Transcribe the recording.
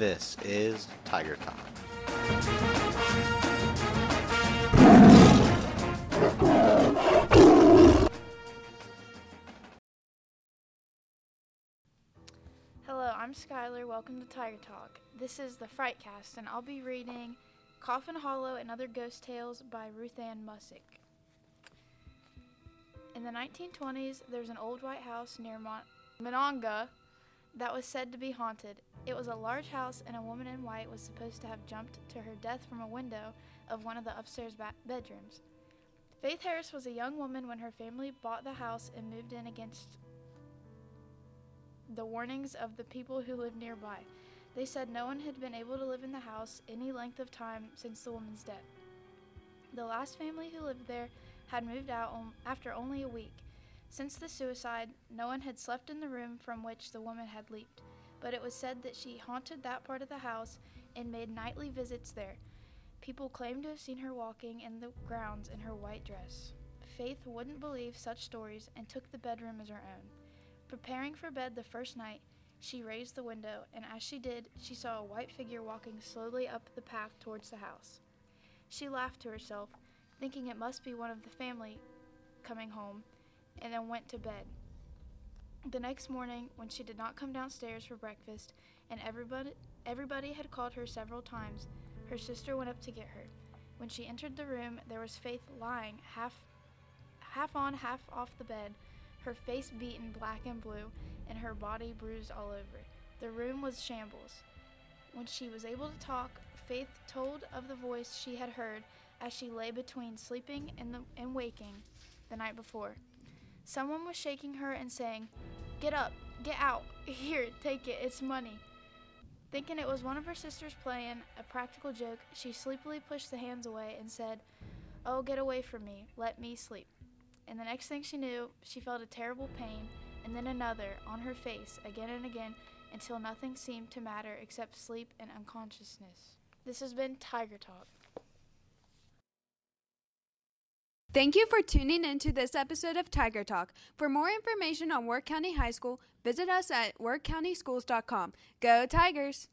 This is Tiger Talk. Hello, I'm Skylar. Welcome to Tiger Talk. This is the Frightcast, and I'll be reading Coffin Hollow and Other Ghost Tales by Ruth Ann Musick. In the 1920s, there's an old white house near Mon- Monongah that was said to be haunted. It was a large house, and a woman in white was supposed to have jumped to her death from a window of one of the upstairs ba- bedrooms. Faith Harris was a young woman when her family bought the house and moved in against the warnings of the people who lived nearby. They said no one had been able to live in the house any length of time since the woman's death. The last family who lived there had moved out after only a week. Since the suicide, no one had slept in the room from which the woman had leaped, but it was said that she haunted that part of the house and made nightly visits there. People claimed to have seen her walking in the grounds in her white dress. Faith wouldn't believe such stories and took the bedroom as her own. Preparing for bed the first night, she raised the window, and as she did, she saw a white figure walking slowly up the path towards the house. She laughed to herself, thinking it must be one of the family coming home, and then went to bed. The next morning, when she did not come downstairs for breakfast, and everybody everybody had called her several times, her sister went up to get her. When she entered the room, there was Faith lying half half on, half off the bed, her face beaten black and blue, and her body bruised all over. The room was shambles. When she was able to talk, Faith told of the voice she had heard as she lay between sleeping and, the, and waking the night before. Someone was shaking her and saying, Get up, get out, here, take it, it's money. Thinking it was one of her sisters playing a practical joke, she sleepily pushed the hands away and said, Oh, get away from me, let me sleep. And the next thing she knew, she felt a terrible pain, and then another on her face again and again until nothing seemed to matter except sleep and unconsciousness. This has been Tiger Talk. Thank you for tuning in to this episode of Tiger Talk. For more information on Wirt County High School, visit us at wirtcountyschools.com. Go Tigers!